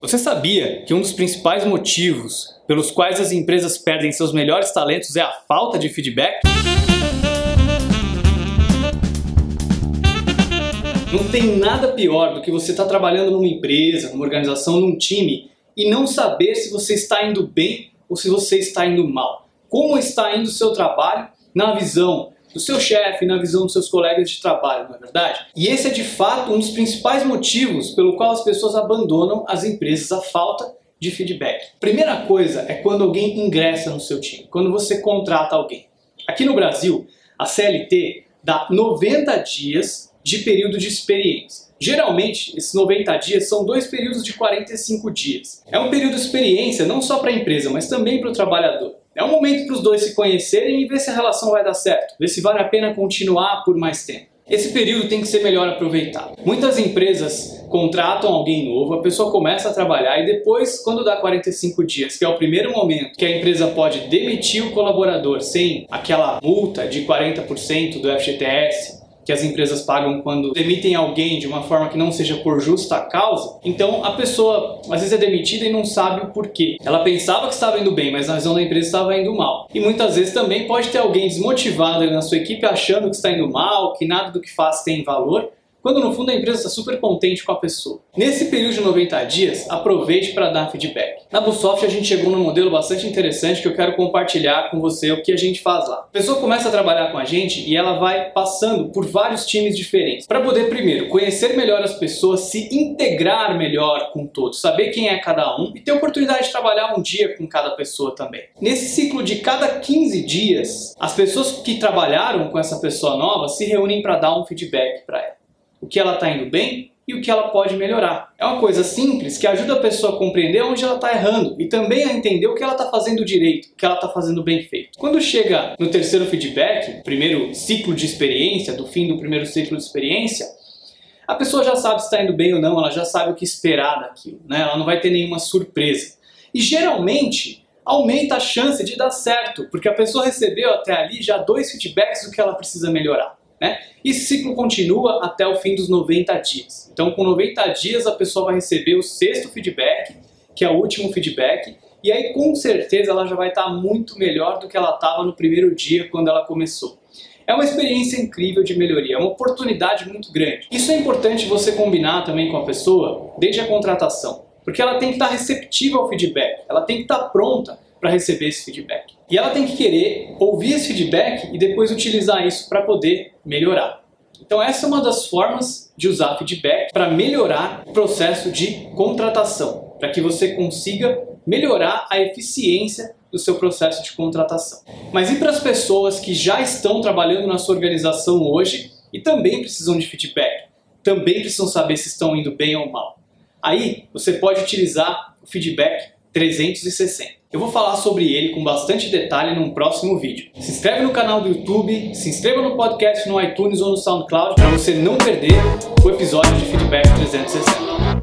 Você sabia que um dos principais motivos pelos quais as empresas perdem seus melhores talentos é a falta de feedback? Não tem nada pior do que você estar tá trabalhando numa empresa, numa organização, num time e não saber se você está indo bem ou se você está indo mal. Como está indo o seu trabalho na visão do seu chefe, na visão dos seus colegas de trabalho, não é verdade? E esse é de fato um dos principais motivos pelo qual as pessoas abandonam as empresas, a falta de feedback. Primeira coisa é quando alguém ingressa no seu time, quando você contrata alguém. Aqui no Brasil, a CLT dá 90 dias de período de experiência. Geralmente, esses 90 dias são dois períodos de 45 dias. É um período de experiência não só para a empresa, mas também para o trabalhador. É um momento para os dois se conhecerem e ver se a relação vai dar certo, ver se vale a pena continuar por mais tempo. Esse período tem que ser melhor aproveitado. Muitas empresas contratam alguém novo, a pessoa começa a trabalhar e depois, quando dá 45 dias, que é o primeiro momento que a empresa pode demitir o colaborador sem aquela multa de 40% do FGTS, que as empresas pagam quando demitem alguém de uma forma que não seja por justa causa, então a pessoa às vezes é demitida e não sabe o porquê. Ela pensava que estava indo bem, mas na visão da empresa estava indo mal. E muitas vezes também pode ter alguém desmotivado na sua equipe achando que está indo mal, que nada do que faz tem valor, quando no fundo a empresa está super contente com a pessoa. Nesse período de 90 dias, aproveite para dar feedback. Na Busoft a gente chegou num modelo bastante interessante que eu quero compartilhar com você o que a gente faz lá. A pessoa começa a trabalhar com a gente e ela vai passando por vários times diferentes para poder primeiro conhecer melhor as pessoas, se integrar melhor com todos, saber quem é cada um e ter oportunidade de trabalhar um dia com cada pessoa também. Nesse ciclo de cada 15 dias, as pessoas que trabalharam com essa pessoa nova se reúnem para dar um feedback para ela o que ela está indo bem e o que ela pode melhorar. É uma coisa simples que ajuda a pessoa a compreender onde ela está errando e também a entender o que ela está fazendo direito, o que ela está fazendo bem feito. Quando chega no terceiro feedback, primeiro ciclo de experiência, do fim do primeiro ciclo de experiência, a pessoa já sabe se está indo bem ou não, ela já sabe o que esperar daquilo, né? ela não vai ter nenhuma surpresa. E geralmente aumenta a chance de dar certo, porque a pessoa recebeu até ali já dois feedbacks do que ela precisa melhorar. Né? Esse ciclo continua até o fim dos 90 dias. Então, com 90 dias, a pessoa vai receber o sexto feedback, que é o último feedback, e aí com certeza ela já vai estar muito melhor do que ela estava no primeiro dia quando ela começou. É uma experiência incrível de melhoria, é uma oportunidade muito grande. Isso é importante você combinar também com a pessoa desde a contratação, porque ela tem que estar receptiva ao feedback, ela tem que estar pronta para receber esse feedback. E ela tem que querer ouvir esse feedback e depois utilizar isso para poder melhorar. Então essa é uma das formas de usar feedback para melhorar o processo de contratação, para que você consiga melhorar a eficiência do seu processo de contratação. Mas e para as pessoas que já estão trabalhando na sua organização hoje e também precisam de feedback? Também precisam saber se estão indo bem ou mal. Aí você pode utilizar o feedback 360. Eu vou falar sobre ele com bastante detalhe num próximo vídeo. Se inscreve no canal do YouTube, se inscreva no podcast no iTunes ou no SoundCloud para você não perder o episódio de Feedback 360.